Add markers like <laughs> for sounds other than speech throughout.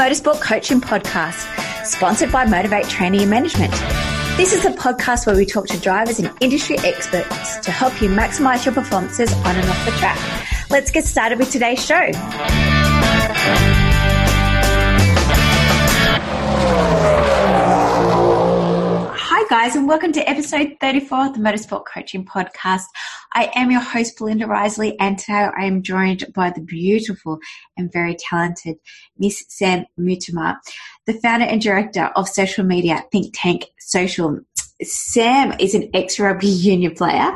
Motorsport Coaching Podcast, sponsored by Motivate Training and Management. This is a podcast where we talk to drivers and industry experts to help you maximize your performances on and off the track. Let's get started with today's show. Hi, guys, and welcome to episode 34 of the Motorsport Coaching Podcast. I am your host, Belinda Risley, and today I am joined by the beautiful and very talented Miss Sam Mutimer, the founder and director of social media think tank Social. Sam is an ex rugby <laughs> union player,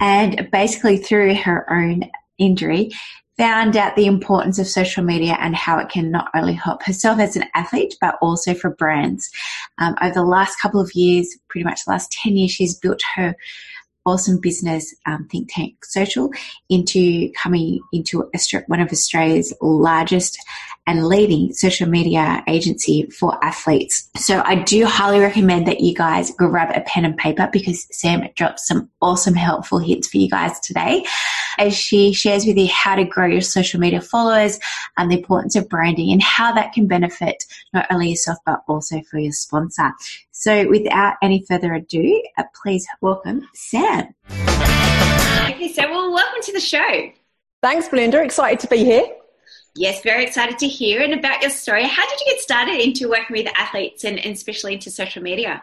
and basically, through her own injury, found out the importance of social media and how it can not only help herself as an athlete, but also for brands. Um, over the last couple of years, pretty much the last 10 years, she's built her awesome business um, think tank social into coming into one of Australia's largest and leading social media agency for athletes. So I do highly recommend that you guys grab a pen and paper because Sam drops some awesome helpful hints for you guys today as she shares with you how to grow your social media followers and the importance of branding and how that can benefit not only yourself but also for your sponsor. So without any further ado, uh, please welcome Sam. Okay, so well, welcome to the show. Thanks, Belinda. Excited to be here. Yes, very excited to hear and about your story. How did you get started into working with athletes and, and especially into social media?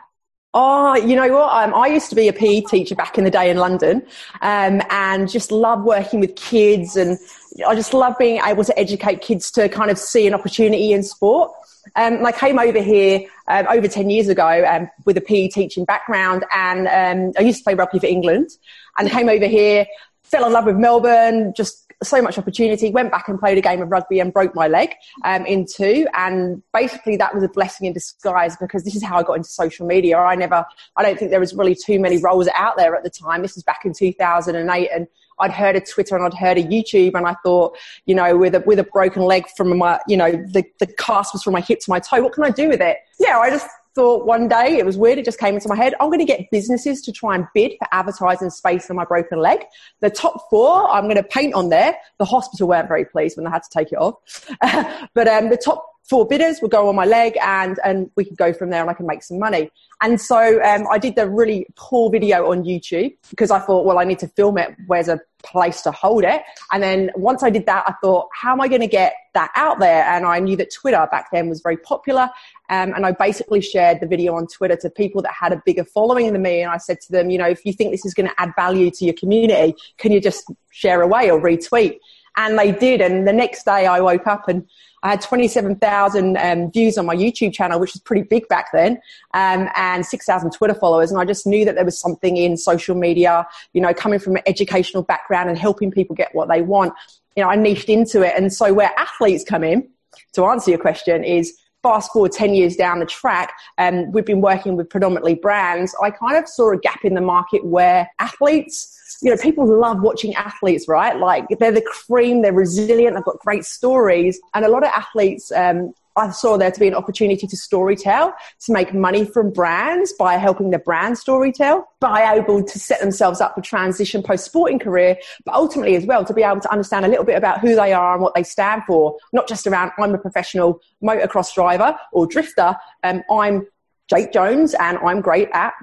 Oh, you know what? Um, I used to be a PE teacher back in the day in London um, and just love working with kids. And I just love being able to educate kids to kind of see an opportunity in sport. Um, I came over here um, over 10 years ago um, with a PE teaching background and um, I used to play rugby for England and came over here, fell in love with Melbourne, just so much opportunity. Went back and played a game of rugby and broke my leg um, in two. And basically, that was a blessing in disguise because this is how I got into social media. I never, I don't think there was really too many roles out there at the time. This was back in 2008, and I'd heard of Twitter and I'd heard of YouTube, and I thought, you know, with a with a broken leg from my, you know, the the cast was from my hip to my toe. What can I do with it? Yeah, I just thought one day, it was weird, it just came into my head, I'm going to get businesses to try and bid for advertising space on my broken leg. The top four, I'm going to paint on there. The hospital weren't very pleased when I had to take it off. <laughs> but um, the top four bidders would go on my leg and, and we could go from there and I can make some money. And so um, I did the really poor video on YouTube because I thought, well, I need to film it. Where's a place to hold it? And then once I did that, I thought, how am I going to get that out there? And I knew that Twitter back then was very popular. Um, and I basically shared the video on Twitter to people that had a bigger following than me. And I said to them, you know, if you think this is going to add value to your community, can you just share away or retweet? And they did. And the next day I woke up and I had 27,000 um, views on my YouTube channel, which was pretty big back then, um, and 6,000 Twitter followers. And I just knew that there was something in social media, you know, coming from an educational background and helping people get what they want. You know, I niched into it. And so where athletes come in, to answer your question, is fast forward 10 years down the track, and um, we've been working with predominantly brands. I kind of saw a gap in the market where athletes, you know, people love watching athletes, right? Like they're the cream, they're resilient, they've got great stories. And a lot of athletes, um, I saw there to be an opportunity to storytell, to make money from brands by helping the brand storytell, by able to set themselves up for transition post sporting career, but ultimately as well to be able to understand a little bit about who they are and what they stand for, not just around I'm a professional motocross driver or drifter, um, I'm Jake Jones and I'm great at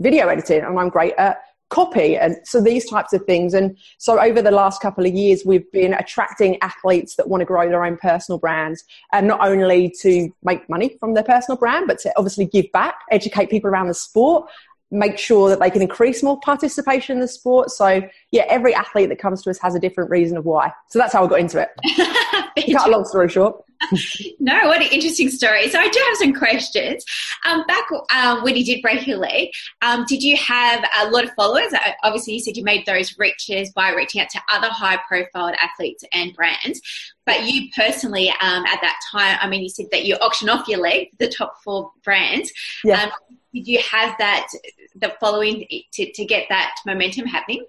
video editing and I'm great at copy and so these types of things. And so over the last couple of years we've been attracting athletes that want to grow their own personal brands and not only to make money from their personal brand but to obviously give back educate people around the sport make sure that they can increase more participation in the sport so yeah every athlete that comes to us has a different reason of why so that's how i got into it <laughs> cut a long story short <laughs> no, what an interesting story. So I do have some questions. Um, back um, when you did break your leg, um, did you have a lot of followers? Uh, obviously, you said you made those reaches by reaching out to other high-profile athletes and brands. But you personally, um, at that time, I mean, you said that you auctioned off your leg, the top four brands. Yeah. Did you have that the following to, to get that momentum happening?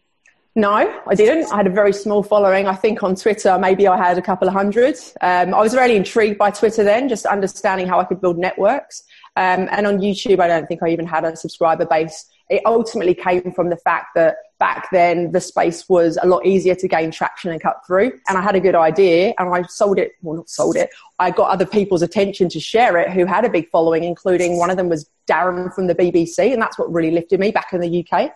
No, I didn't. I had a very small following. I think on Twitter, maybe I had a couple of hundred. Um, I was really intrigued by Twitter then, just understanding how I could build networks. Um, and on YouTube, I don't think I even had a subscriber base. It ultimately came from the fact that back then the space was a lot easier to gain traction and cut through. And I had a good idea and I sold it, well, not sold it, I got other people's attention to share it who had a big following, including one of them was Darren from the BBC, and that's what really lifted me back in the UK.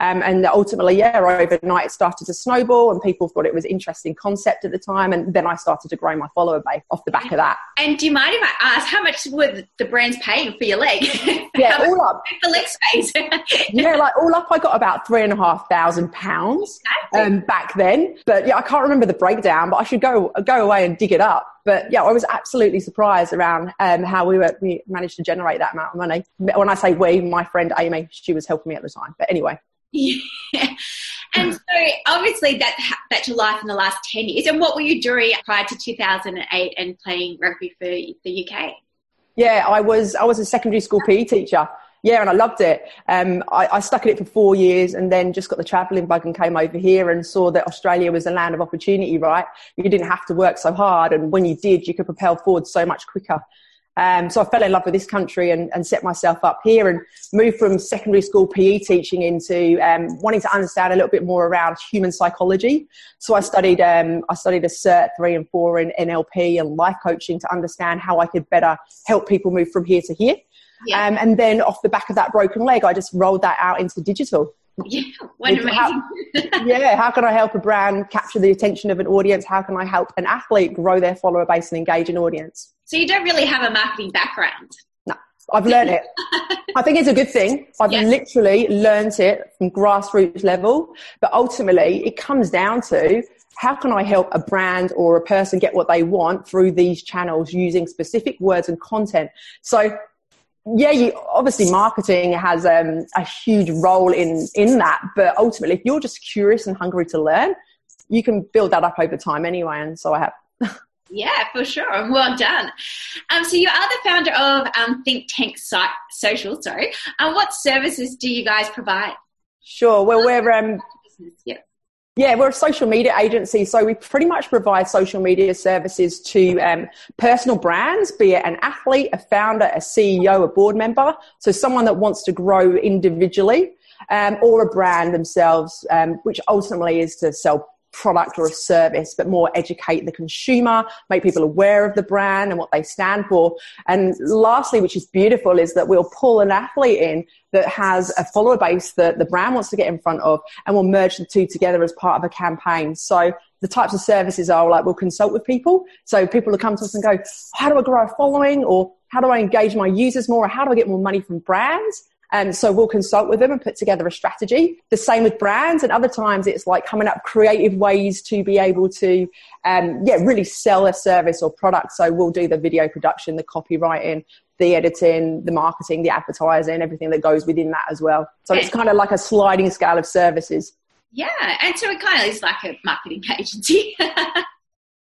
Um, and ultimately, yeah, overnight it started to snowball, and people thought it was interesting concept at the time. And then I started to grow my follower base off the back of that. And do you mind if I ask how much were the brands paying for your leg? Yeah, <laughs> all up for leg space. <laughs> yeah, like all up, I got about three and a half thousand pounds um, back then. But yeah, I can't remember the breakdown, but I should go go away and dig it up. But yeah, I was absolutely surprised around um, how we were we managed to generate that amount of money. When I say we, my friend Amy, she was helping me at the time. But anyway. Yeah. <laughs> And so obviously that that's your life in the last 10 years. And what were you doing prior to 2008 and playing rugby for the UK? Yeah, I was I was a secondary school PE teacher. Yeah, and I loved it. Um, I, I, stuck at it for four years and then just got the travelling bug and came over here and saw that Australia was a land of opportunity, right? You didn't have to work so hard. And when you did, you could propel forward so much quicker. Um, so I fell in love with this country and, and, set myself up here and moved from secondary school PE teaching into um, wanting to understand a little bit more around human psychology. So I studied um, I studied a Cert three and four in NLP and life coaching to understand how I could better help people move from here to here. Yeah. Um, and then off the back of that broken leg, I just rolled that out into digital. Yeah, <laughs> what amazing. How, <laughs> yeah, how can I help a brand capture the attention of an audience? How can I help an athlete grow their follower base and engage an audience? So you don't really have a marketing background. No, I've learned it. <laughs> I think it's a good thing. I've yes. literally learned it from grassroots level, but ultimately it comes down to how can I help a brand or a person get what they want through these channels using specific words and content? So yeah, you, obviously marketing has um, a huge role in in that, but ultimately, if you're just curious and hungry to learn, you can build that up over time anyway. And so I have. <laughs> yeah, for sure, and well done. Um, so you are the founder of um, Think Tank Site Social. Sorry, um, what services do you guys provide? Sure. Well, we're um, yeah. Yeah, we're a social media agency, so we pretty much provide social media services to um, personal brands, be it an athlete, a founder, a CEO, a board member, so someone that wants to grow individually, um, or a brand themselves, um, which ultimately is to sell product or a service, but more educate the consumer, make people aware of the brand and what they stand for. And lastly, which is beautiful, is that we'll pull an athlete in that has a follower base that the brand wants to get in front of, and we'll merge the two together as part of a campaign. So the types of services are like we'll consult with people. So people will come to us and go, how do I grow a following? Or how do I engage my users more? Or how do I get more money from brands? And so we'll consult with them and put together a strategy. The same with brands. And other times it's like coming up creative ways to be able to, um, yeah, really sell a service or product. So we'll do the video production, the copywriting, the editing, the marketing, the advertising, everything that goes within that as well. So it's kind of like a sliding scale of services. Yeah. And so it kind of is like a marketing <laughs> agency.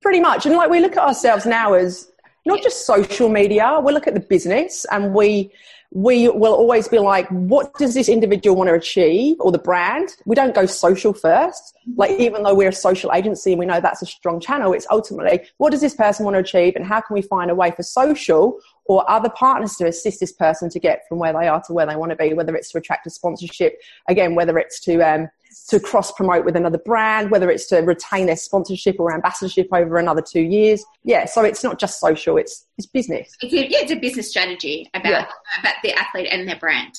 Pretty much. And like we look at ourselves now as not just social media, we look at the business and we, we will always be like, what does this individual want to achieve or the brand? We don't go social first. Like, even though we're a social agency and we know that's a strong channel, it's ultimately, what does this person want to achieve and how can we find a way for social or other partners to assist this person to get from where they are to where they want to be, whether it's to attract a sponsorship, again, whether it's to, um, to cross promote with another brand, whether it's to retain their sponsorship or ambassadorship over another two years. Yeah, so it's not just social; it's it's business. It's a, yeah, it's a business strategy about yeah. about the athlete and their brand.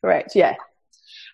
Correct. Yeah.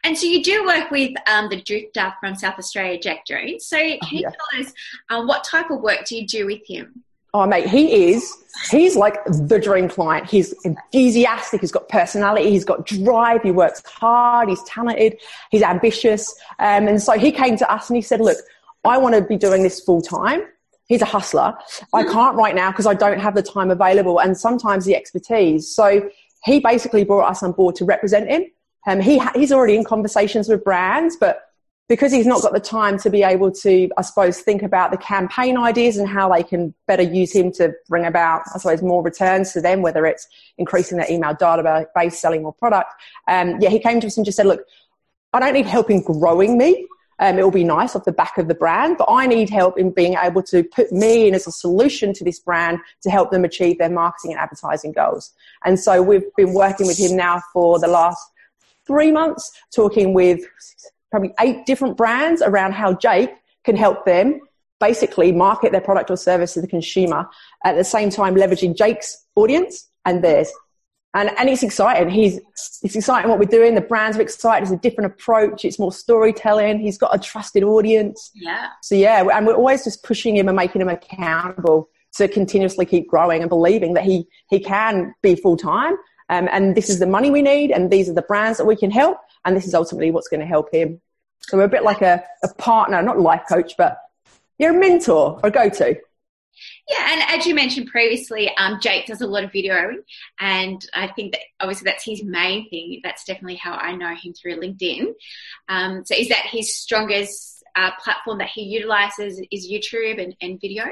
And so you do work with um, the drifter from South Australia, Jack Jones. So can you yeah. tell us um, what type of work do you do with him? Oh, mate, he is. He's like the dream client. He's enthusiastic. He's got personality. He's got drive. He works hard. He's talented. He's ambitious. Um, and so he came to us and he said, look, I want to be doing this full time. He's a hustler. I can't right now because I don't have the time available and sometimes the expertise. So he basically brought us on board to represent him. Um, he, he's already in conversations with brands, but because he's not got the time to be able to, I suppose, think about the campaign ideas and how they can better use him to bring about, I suppose, more returns to them, whether it's increasing their email database, selling more product. Um, yeah, he came to us and just said, look, I don't need help in growing me. Um, it will be nice off the back of the brand, but I need help in being able to put me in as a solution to this brand to help them achieve their marketing and advertising goals. And so we've been working with him now for the last three months, talking with probably eight different brands around how Jake can help them basically market their product or service to the consumer at the same time leveraging Jake's audience and theirs. And, and it's exciting. He's, it's exciting what we're doing. The brands are excited. It's a different approach. It's more storytelling. He's got a trusted audience. Yeah. So yeah, and we're always just pushing him and making him accountable to continuously keep growing and believing that he, he can be full time. Um, and this is the money we need. And these are the brands that we can help. And this is ultimately what's going to help him. So we're a bit like a, a partner, not life coach, but you're a mentor or a go-to. Yeah, and as you mentioned previously, um, Jake does a lot of videoing, and I think that obviously that's his main thing. That's definitely how I know him through LinkedIn. Um, so, is that his strongest uh, platform that he utilizes? Is YouTube and, and video?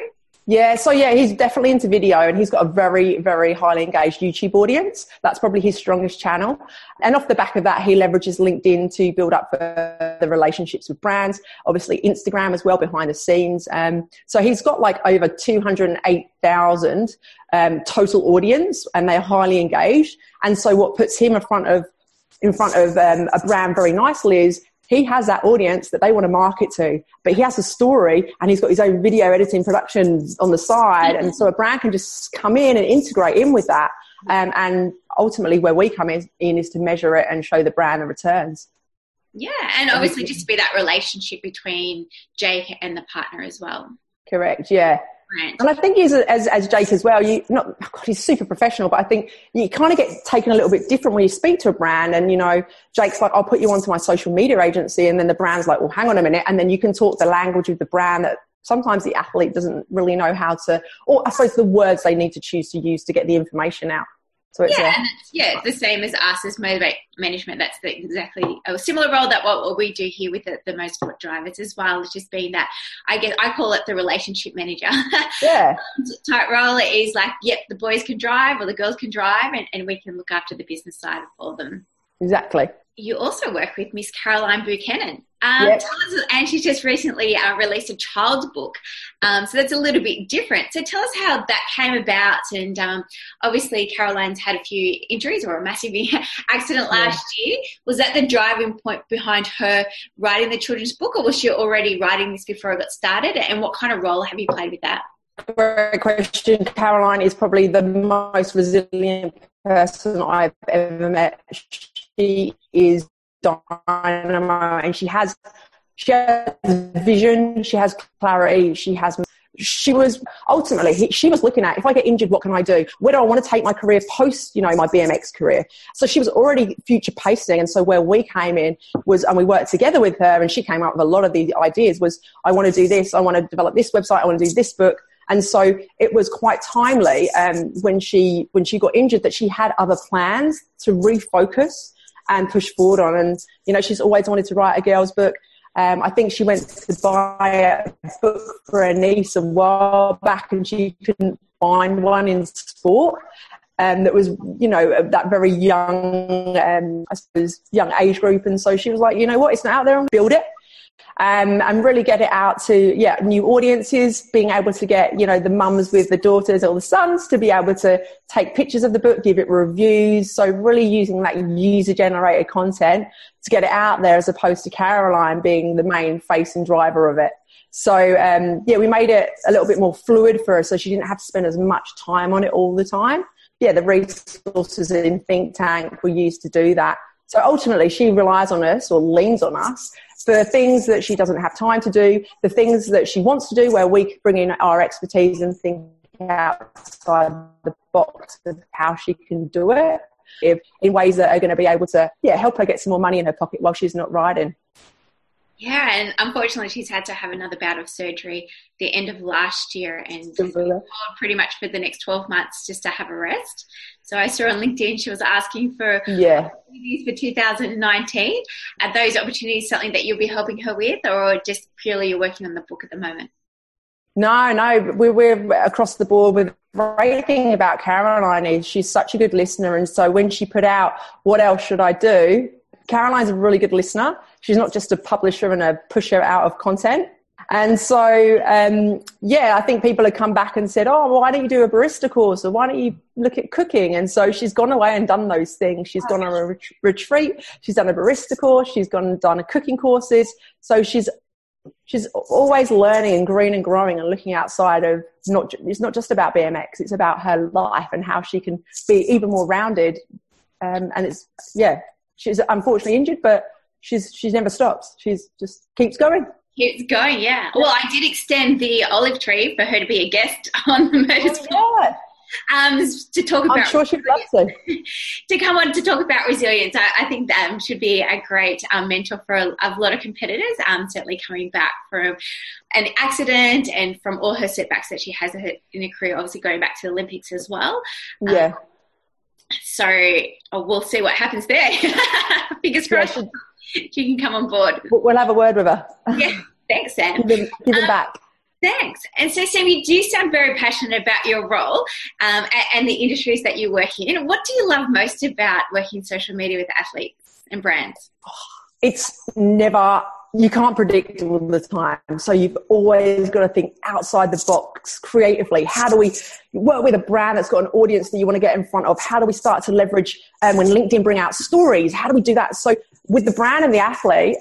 Yeah, so yeah, he's definitely into video and he's got a very, very highly engaged YouTube audience. That's probably his strongest channel. And off the back of that, he leverages LinkedIn to build up the relationships with brands. Obviously, Instagram as well behind the scenes. Um, so he's got like over 208,000 um, total audience and they're highly engaged. And so what puts him in front of in front of um, a brand very nicely is he has that audience that they want to market to, but he has a story and he's got his own video editing productions on the side. And so a brand can just come in and integrate in with that. Um, and ultimately, where we come in, in is to measure it and show the brand the returns. Yeah, and obviously, just to be that relationship between Jake and the partner as well. Correct. Yeah. And I think as as Jake as well. You not oh God, he's super professional, but I think you kind of get taken a little bit different when you speak to a brand. And you know, Jake's like, "I'll put you onto my social media agency," and then the brand's like, "Well, hang on a minute," and then you can talk the language of the brand that sometimes the athlete doesn't really know how to, or I suppose the words they need to choose to use to get the information out. So it's yeah, a, yeah, it's the same as us as motivate management. That's the, exactly a similar role that what, what we do here with the, the Motorsport drivers as well. It's just being that I guess I call it the relationship manager. <laughs> Yeah, um, type role is like, yep, the boys can drive or the girls can drive, and, and we can look after the business side for them. Exactly you also work with Miss Caroline Buchanan. Um, yes. us, and she's just recently uh, released a child's book. Um, so that's a little bit different. So tell us how that came about. And um, obviously, Caroline's had a few injuries or a massive <laughs> accident last yeah. year. Was that the driving point behind her writing the children's book, or was she already writing this before it got started? And what kind of role have you played with that? Great question. Caroline is probably the most resilient person I've ever met. She is dynamo and she has she has vision, she has clarity, she has she was ultimately she was looking at if I get injured, what can I do? Where do I want to take my career post, you know, my BMX career? So she was already future pacing, and so where we came in was, and we worked together with her, and she came up with a lot of the ideas. Was I want to do this, I want to develop this website, I want to do this book, and so it was quite timely um, when she when she got injured that she had other plans to refocus and push forward on. And you know, she's always wanted to write a girls' book. Um, I think she went to buy a book for her niece a while back, and she couldn't find one in sport. Um, that was, you know, that very young, um, I suppose, young age group. And so she was like, you know what, it's not out there, and build it um, and really get it out to yeah new audiences being able to get you know the mums with the daughters or the sons to be able to take pictures of the book give it reviews. So really using that user generated content to get it out there as opposed to caroline being the main face and driver of it. So um, yeah we made it a little bit more fluid for her so she didn't have to spend as much time on it all the time. Yeah the resources in think tank were used to do that. So ultimately, she relies on us or leans on us for things that she doesn't have time to do, the things that she wants to do, where we bring in our expertise and think outside the box of how she can do it if, in ways that are going to be able to yeah help her get some more money in her pocket while she's not riding. Yeah, and unfortunately, she's had to have another bout of surgery the end of last year, and pretty much for the next twelve months just to have a rest. So I saw on LinkedIn she was asking for yeah opportunities for 2019. Are those opportunities something that you'll be helping her with, or just purely you're working on the book at the moment? No, no, we're, we're across the board with great thing about Caroline is she's such a good listener, and so when she put out, "What else should I do?" Caroline's a really good listener. She's not just a publisher and a pusher out of content. And so, um, yeah, I think people have come back and said, oh, well, why don't you do a barista course or why don't you look at cooking? And so she's gone away and done those things. She's gone on a ret- retreat. She's done a barista course. She's gone and done a cooking courses. So she's she's always learning and green and growing and looking outside of not it's not just about BMX it's about her life and how she can be even more rounded um, and it's yeah she's unfortunately injured but she's she's never stops she's just keeps going keeps going yeah well I did extend the olive tree for her to be a guest <laughs> on the motorsport oh, yeah um, to talk about. I'm sure she'd love to. <laughs> to come on to talk about resilience. I, I think that um, should be a great um, mentor for a, a, lot of competitors. Um, certainly coming back from an accident and from all her setbacks that she has in her career, obviously going back to the Olympics as well. Um, yeah. So oh, we'll see what happens there. <laughs> Fingers crossed. Yeah, she, can come on board. We'll have a word with her. <laughs> Yeah. Thanks, Sam. Give him, give him um, back. Thanks. And so, Sam, you do sound very passionate about your role um, and the industries that you work in. What do you love most about working in social media with athletes and brands? It's never, you can't predict all the time. So you've always got to think outside the box creatively. How do we work with a brand that's got an audience that you want to get in front of? How do we start to leverage um, when LinkedIn bring out stories? How do we do that? So with the brand and the athlete,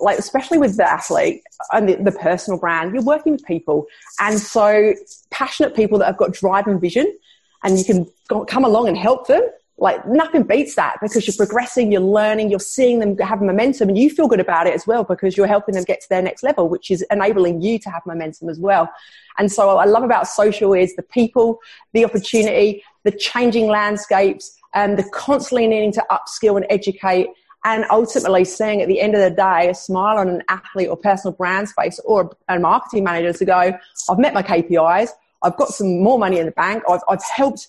like especially with the athlete and the, the, personal brand, you're working with people, and so passionate people that have got drive and vision, and you can go, come along and help them. Like nothing beats that because you're progressing, you're learning, you're seeing them have momentum, and you feel good about it as well because you're helping them get to their next level, which is enabling you to have momentum as well. And so, I love about social is the people, the opportunity, the changing landscapes, and the constantly needing to upskill and educate and ultimately seeing at the end of the day a smile on an athlete or personal brand face or a marketing manager to go, I've met my KPIs. I've got some more money in the bank. I've, I've helped,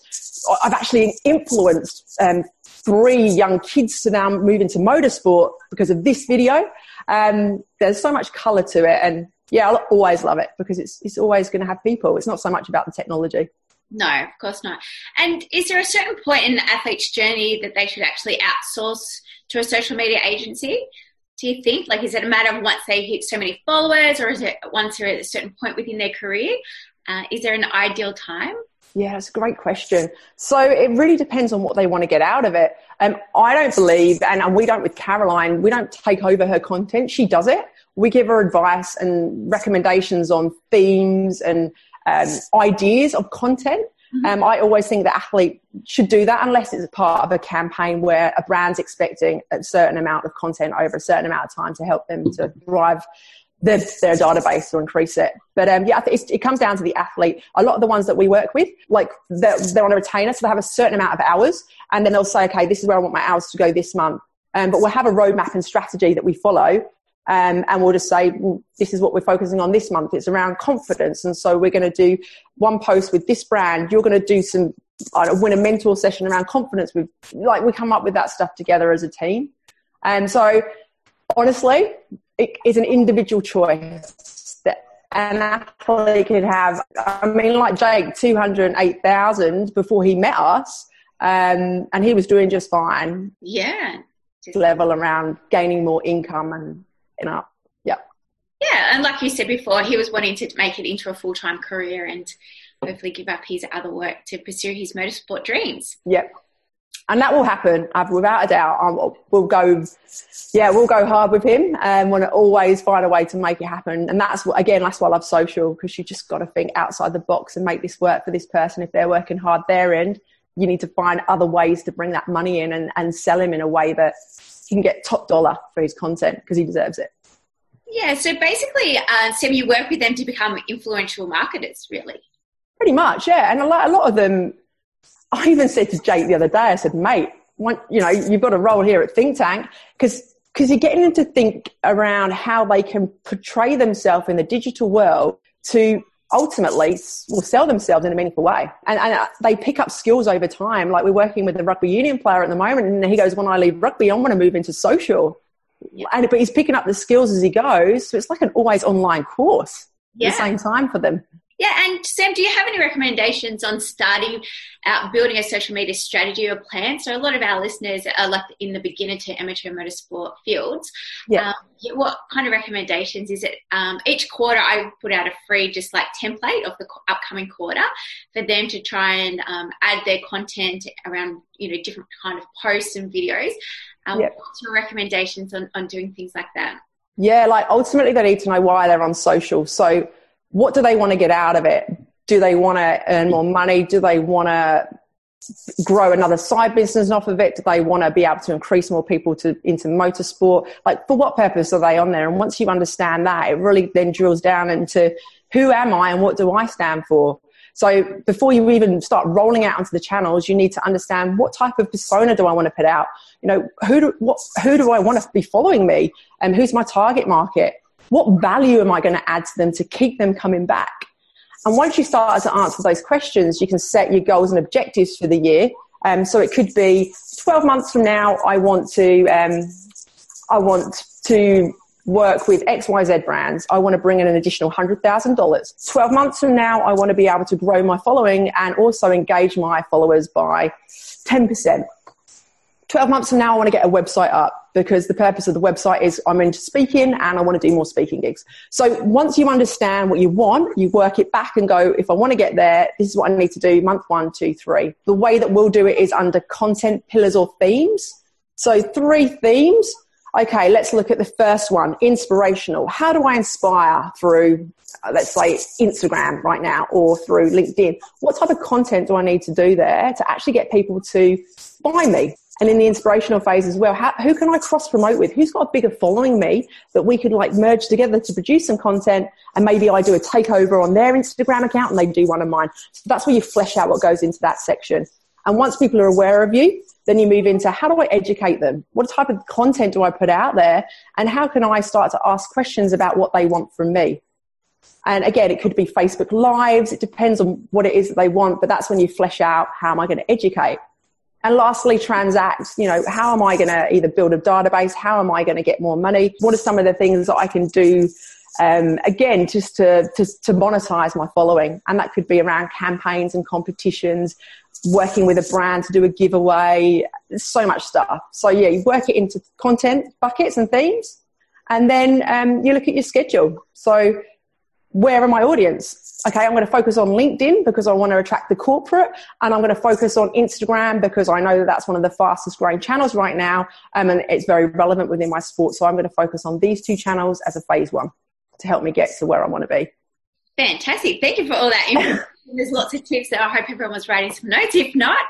I've actually influenced um, three young kids to now move into motorsport because of this video. Um, there's so much color to it. And yeah, I'll always love it because it's, it's always going to have people. It's not so much about the technology. No, of course not. And is there a certain point in the athlete's journey that they should actually outsource to a social media agency? Do you think? Like, is it a matter of once they hit so many followers, or is it once they're at a certain point within their career? Uh, is there an ideal time? Yeah, it's a great question. So it really depends on what they want to get out of it. Um, I don't believe, and we don't with Caroline, we don't take over her content. She does it. We give her advice and recommendations on themes and um, ideas of content. Mm-hmm. Um, I always think the athlete should do that unless it's a part of a campaign where a brand's expecting a certain amount of content over a certain amount of time to help them to drive their, their database or increase it. But um, yeah, it comes down to the athlete. A lot of the ones that we work with, like they're, they're, on a retainer, so they have a certain amount of hours, and then they'll say, okay, this is where I want my hours to go this month. Um, but we'll have a roadmap and strategy that we follow um, and we'll just say, well, this is what we're focusing on this month. It's around confidence. And so we're going to do one post with this brand. You're going to do some, I win a mentor session around confidence. With like, we come up with that stuff together as a team. And so honestly, it is an individual choice that an athlete could have. I mean, like Jake, 208,000 before he met us. Um, and he was doing just fine. Yeah. Level around gaining more income and you know, yeah. Yeah, and like you said before, he was wanting to make it into a full time career and hopefully give up his other work to pursue his motorsport dreams. Yep. And that will happen, without a doubt. Um, we'll go, yeah, we'll go hard with him, and want to always find a way to make it happen. And that's what, again, that's why I love social because you just got to think outside the box and make this work for this person. If they're working hard their end, you need to find other ways to bring that money in and, and sell him in a way that he can get top dollar for his content because he deserves it. Yeah, so basically, uh, Sam, you work with them to become influential marketers, really. Pretty much, yeah. And a lot, a lot of them, I even said to Jake the other day, I said, mate, one, you know, you've got a role here at Think Tank because because you're getting them to think around how they can portray themselves in the digital world to ultimately will sell themselves in a meaningful way. And, and uh, they pick up skills over time. Like we're working with a rugby union player at the moment, and he goes, When I leave rugby, I want to move into social. Yeah. And, but he's picking up the skills as he goes. So it's like an always online course yeah. at the same time for them. Yeah, and Sam, do you have any recommendations on starting out building a social media strategy or plan? So a lot of our listeners are like in the beginner to amateur motorsport fields. Yeah. Um, what kind of recommendations is it? Um, each quarter, I put out a free just like template of the upcoming quarter for them to try and um, add their content around you know different kind of posts and videos. Um, What's your recommendations on, on doing things like that? Yeah, like ultimately they need to know why they're on social. So, what do they want to get out of it? Do they want to earn more money? Do they want to grow another side business off of it? Do they want to be able to increase more people to into motorsport? Like, for what purpose are they on there? And once you understand that, it really then drills down into who am I and what do I stand for? So before you even start rolling out onto the channels, you need to understand what type of persona do I want to put out? You know, who do, what, who do I want to be following me? And who's my target market? What value am I going to add to them to keep them coming back? And once you start to answer those questions, you can set your goals and objectives for the year. Um, so it could be 12 months from now, I want to, um, I want to work with XYZ brands. I want to bring in an additional $100,000. 12 months from now, I want to be able to grow my following and also engage my followers by 10%. 12 months from now, I want to get a website up because the purpose of the website is I'm into speaking and I want to do more speaking gigs. So once you understand what you want, you work it back and go, if I want to get there, this is what I need to do month one, two, three. The way that we'll do it is under content pillars or themes. So three themes okay, let's look at the first one inspirational. How do I inspire through, uh, let's say, Instagram right now or through LinkedIn? What type of content do I need to do there to actually get people to find me? And in the inspirational phase as well, how, who can I cross promote with? Who's got a bigger following me that we could like merge together to produce some content? And maybe I do a takeover on their Instagram account and they do one of mine. So that's where you flesh out what goes into that section. And once people are aware of you, then you move into how do I educate them? What type of content do I put out there? And how can I start to ask questions about what they want from me? And again, it could be Facebook Lives. It depends on what it is that they want, but that's when you flesh out how am I going to educate? And lastly, transact. You know, how am I going to either build a database? How am I going to get more money? What are some of the things that I can do um, again, just to, to, to monetize my following. And that could be around campaigns and competitions, working with a brand to do a giveaway, so much stuff. So yeah, you work it into content buckets and themes, and then um, you look at your schedule. So where are my audience? Okay, I'm going to focus on LinkedIn because I want to attract the corporate, and I'm going to focus on Instagram because I know that that's one of the fastest growing channels right now, um, and it's very relevant within my sport. So I'm going to focus on these two channels as a phase one to help me get to where I want to be. Fantastic. Thank you for all that <laughs> information. There's lots of tips that I hope everyone was writing some notes. If not,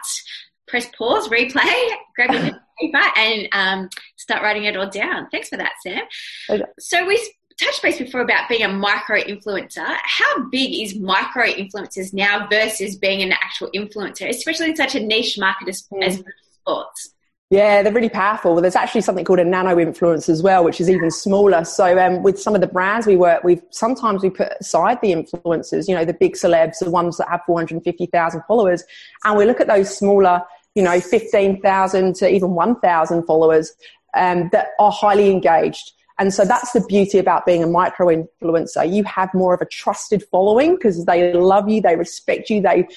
press pause, replay, grab your <laughs> paper, and um, start writing it all down. Thanks for that, Sam. Okay. So we touched base before about being a micro influencer. How big is micro influencers now versus being an actual influencer, especially in such a niche market as, mm. as sports? Yeah, they're really powerful. Well, there's actually something called a nano influence as well, which is even smaller. So um, with some of the brands we work with, sometimes we put aside the influencers, you know, the big celebs, the ones that have 450,000 followers, and we look at those smaller, you know, 15,000 to even 1,000 followers um, that are highly engaged. And so that's the beauty about being a micro influencer. You have more of a trusted following because they love you, they respect you, they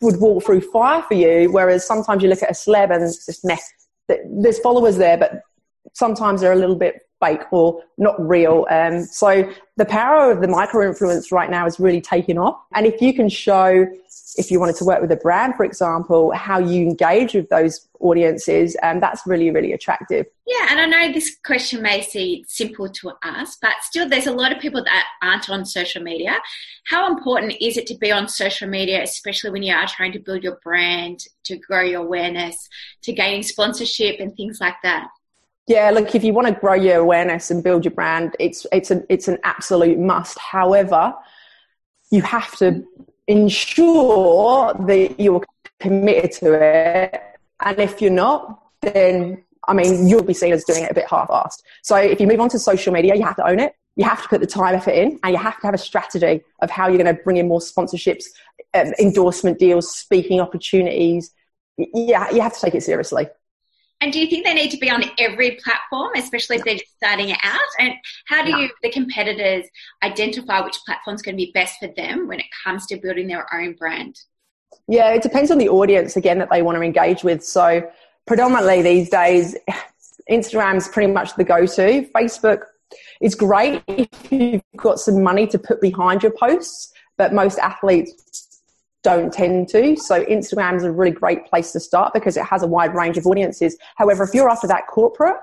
would walk through fire for you. Whereas sometimes you look at a celeb and it's just meh. There's followers there, but sometimes they're a little bit fake or not real. Um, so the power of the micro influence right now is really taking off. And if you can show, if you wanted to work with a brand, for example, how you engage with those audiences, and that's really, really attractive. Yeah, and I know this question may seem simple to us, but still, there's a lot of people that aren't on social media. How important is it to be on social media, especially when you are trying to build your brand, to grow your awareness, to gain sponsorship, and things like that? Yeah, look, if you want to grow your awareness and build your brand, it's it's an it's an absolute must. However, you have to ensure that you're committed to it, and if you're not, then I mean you'll be seen as doing it a bit half-assed. So if you move on to social media, you have to own it. You have to put the time effort in, and you have to have a strategy of how you're going to bring in more sponsorships, um, endorsement deals, speaking opportunities. Yeah, you have to take it seriously. And do you think they need to be on every platform, especially if they're just starting out? And how do you, the competitors, identify which platform is going to be best for them when it comes to building their own brand? Yeah, it depends on the audience again that they want to engage with. So, predominantly these days, Instagram's pretty much the go to. Facebook is great if you've got some money to put behind your posts, but most athletes don't tend to. So Instagram is a really great place to start because it has a wide range of audiences. However, if you're after that corporate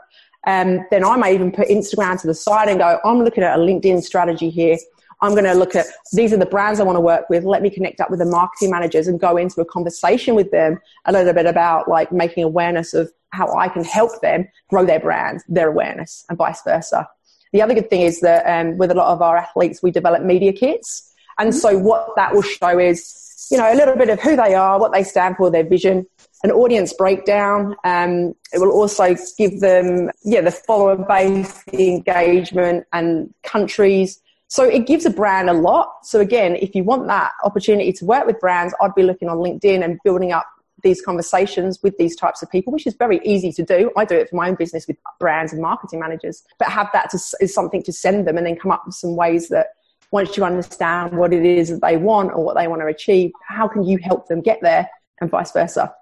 um, then I may even put Instagram to the side and go, I'm looking at a LinkedIn strategy here. I'm going to look at these are the brands I want to work with. Let me connect up with the marketing managers and go into a conversation with them a little bit about like making awareness of how I can help them grow their brand, their awareness, and vice versa. The other good thing is that um, with a lot of our athletes, we develop media kits. And so what that will show is, you know, a little bit of who they are, what they stand for, their vision, an audience breakdown. Um, it will also give them, yeah, the follower base, the engagement and countries. So it gives a brand a lot. So again, if you want that opportunity to work with brands, I'd be looking on LinkedIn and building up these conversations with these types of people, which is very easy to do. I do it for my own business with brands and marketing managers, but have that something to send them and then come up with some ways that once you understand what it is that they want or what they want to achieve, how can you help them get there and vice versa?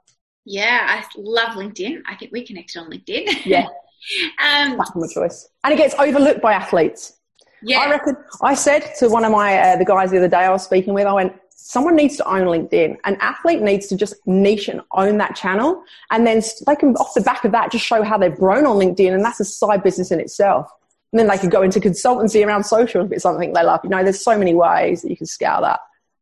Yeah, I love LinkedIn. I think we connected on LinkedIn. Yeah. <laughs> um, choice. And it gets overlooked by athletes. Yeah. I reckon, I said to one of my, uh, the guys the other day I was speaking with, I went, someone needs to own LinkedIn. An athlete needs to just niche and own that channel. And then they can, off the back of that, just show how they've grown on LinkedIn. And that's a side business in itself. And then they could go into consultancy around social if it's something they love. You know, there's so many ways that you can scale that.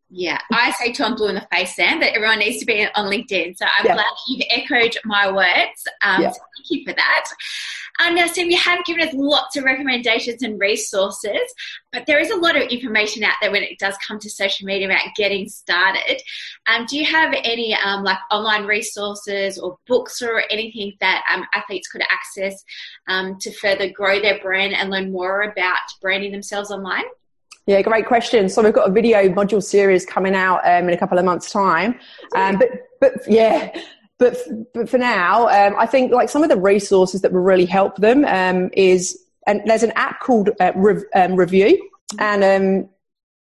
Yeah, I say to I'm blue in the face, Sam, that everyone needs to be on LinkedIn. So I'm yeah. glad you've echoed my words. Um, yeah. so thank you for that. Um, now, Sam, you have given us lots of recommendations and resources, but there is a lot of information out there when it does come to social media about getting started. Um, do you have any um, like online resources or books or anything that um, athletes could access um, to further grow their brand and learn more about branding themselves online? Yeah, great question. So we've got a video module series coming out um, in a couple of months' time. Um, but but yeah, but but for now, um, I think like some of the resources that will really help them um, is and there's an app called uh, um, Review, and um,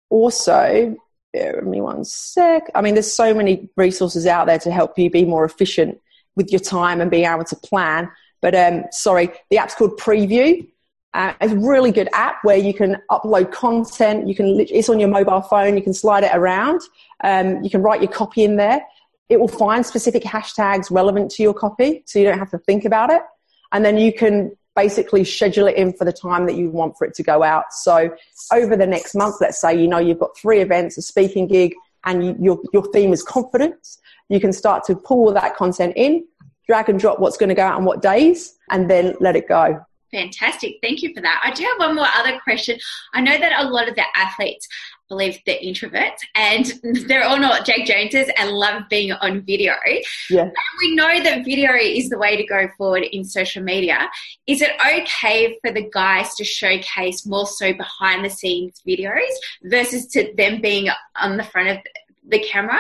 also bear with me one sec. I mean, there's so many resources out there to help you be more efficient with your time and being able to plan. But sorry, the app's called Preview uh, it's a really good app where you can upload content. You can it's on your mobile phone. You can slide it around. Um, you can write your copy in there. It will find specific hashtags relevant to your copy, so you don't have to think about it. And then you can basically schedule it in for the time that you want for it to go out. So over the next month, let's say you know you've got three events, a speaking gig, and you, your your theme is confidence. You can start to pull that content in, drag and drop what's going to go out on what days, and then let it go. Fantastic. Thank you for that. I do have one more other question. I know that a lot of the athletes believe they're introverts and <laughs> they're all not Jake Joneses and love being on video. Yeah. And we know that video is the way to go forward in social media. Is it okay for the guys to showcase more so behind the scenes videos versus to them being on the front of the camera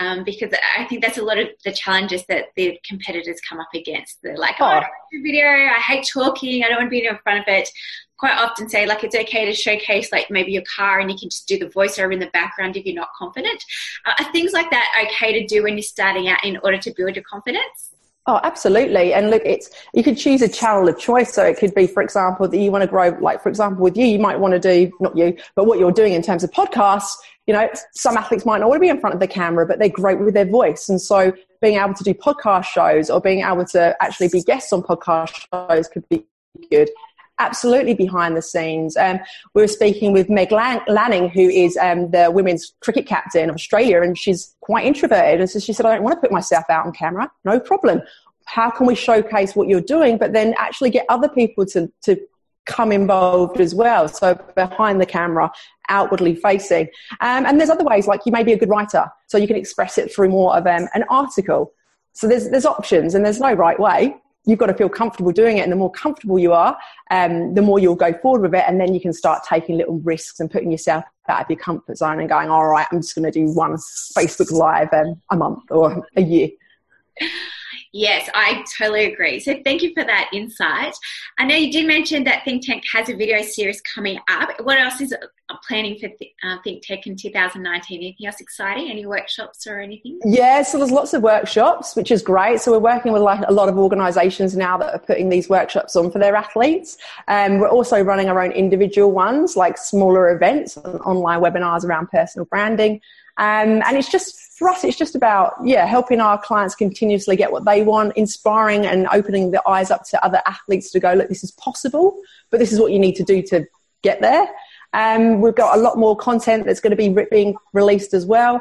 um, because I think that's a lot of the challenges that the competitors come up against. They're like, oh, I don't do video, I hate talking, I don't want to be in front of it. Quite often say like it's okay to showcase like maybe your car and you can just do the voiceover in the background if you're not confident. Uh, are things like that okay to do when you're starting out in order to build your confidence? Oh, absolutely. And look, it's, you could choose a channel of choice. So it could be, for example, that you want to grow, like, for example, with you, you might want to do, not you, but what you're doing in terms of podcasts, you know, some athletes might not want to be in front of the camera, but they're great with their voice. And so being able to do podcast shows or being able to actually be guests on podcast shows could be good. Absolutely behind the scenes. Um, we were speaking with Meg Lanning, who is um, the women's cricket captain of Australia, and she's quite introverted. And so she said, I don't want to put myself out on camera. No problem. How can we showcase what you're doing, but then actually get other people to, to come involved as well. So behind the camera, outwardly facing. Um, and there's other ways, like you may be a good writer, so you can express it through more of um, an article. So there's, there's options and there's no right way. You've got to feel comfortable doing it. And the more comfortable you are, um, the more you'll go forward with it. And then you can start taking little risks and putting yourself out of your comfort zone and going, all right, I'm just going to do one Facebook Live um, a month or a year. Yes, I totally agree. So thank you for that insight. I know you did mention that Think Tank has a video series coming up. What else is planning for uh, Think Tank in 2019? Anything else exciting? Any workshops or anything? Yeah, so there's lots of workshops, which is great. So we're working with like a lot of organisations now that are putting these workshops on for their athletes. Um, we're also running our own individual ones, like smaller events and online webinars around personal branding. Um, and it's just, for us, it's just about, yeah, helping our clients continuously get what they want, inspiring and opening the eyes up to other athletes to go, look, this is possible, but this is what you need to do to get there. Um, we've got a lot more content that's going to be re- being released as well.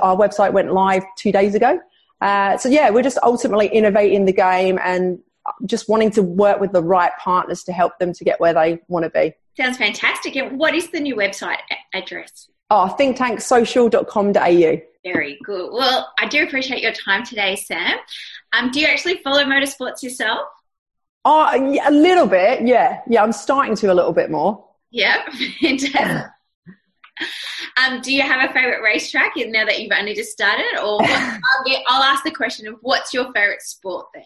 Our website went live two days ago. Uh, so yeah, we're just ultimately innovating the game and just wanting to work with the right partners to help them to get where they want to be. Sounds fantastic. And what is the new website address? Oh, thinktanksocial.com.au. Very good. Well, I do appreciate your time today, Sam. Um, do you actually follow motorsports yourself? Oh, a little bit, yeah. Yeah, I'm starting to a little bit more. Yeah, <laughs> fantastic. um, do you have a favorite racetrack now that you've only just started? Or what, <laughs> I'll, get, I'll ask the question of what's your favorite sport then?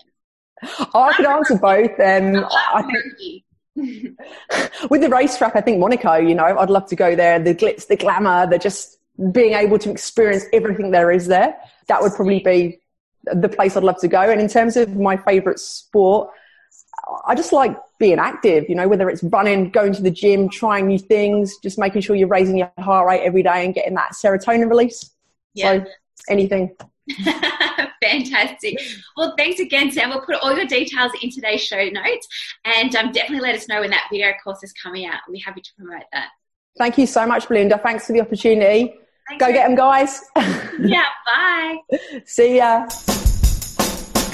Oh, I could answer both. Um, I think, <laughs> with the racetrack, I think Monaco, you know, I'd love to go there. The glitz, the glamour, the just being able to experience everything there is there. That would probably be the place I'd love to go. And in terms of my favourite sport, I just like being active, you know, whether it's running, going to the gym, trying new things, just making sure you're raising your heart rate every day and getting that serotonin release. Yeah. So anything. <laughs> Fantastic. Well, thanks again, Sam. We'll put all your details in today's show notes and um, definitely let us know when that video course is coming out. We'll be happy to promote that. Thank you so much, Belinda. Thanks for the opportunity. Go get them, guys. yeah, bye. <laughs> See ya.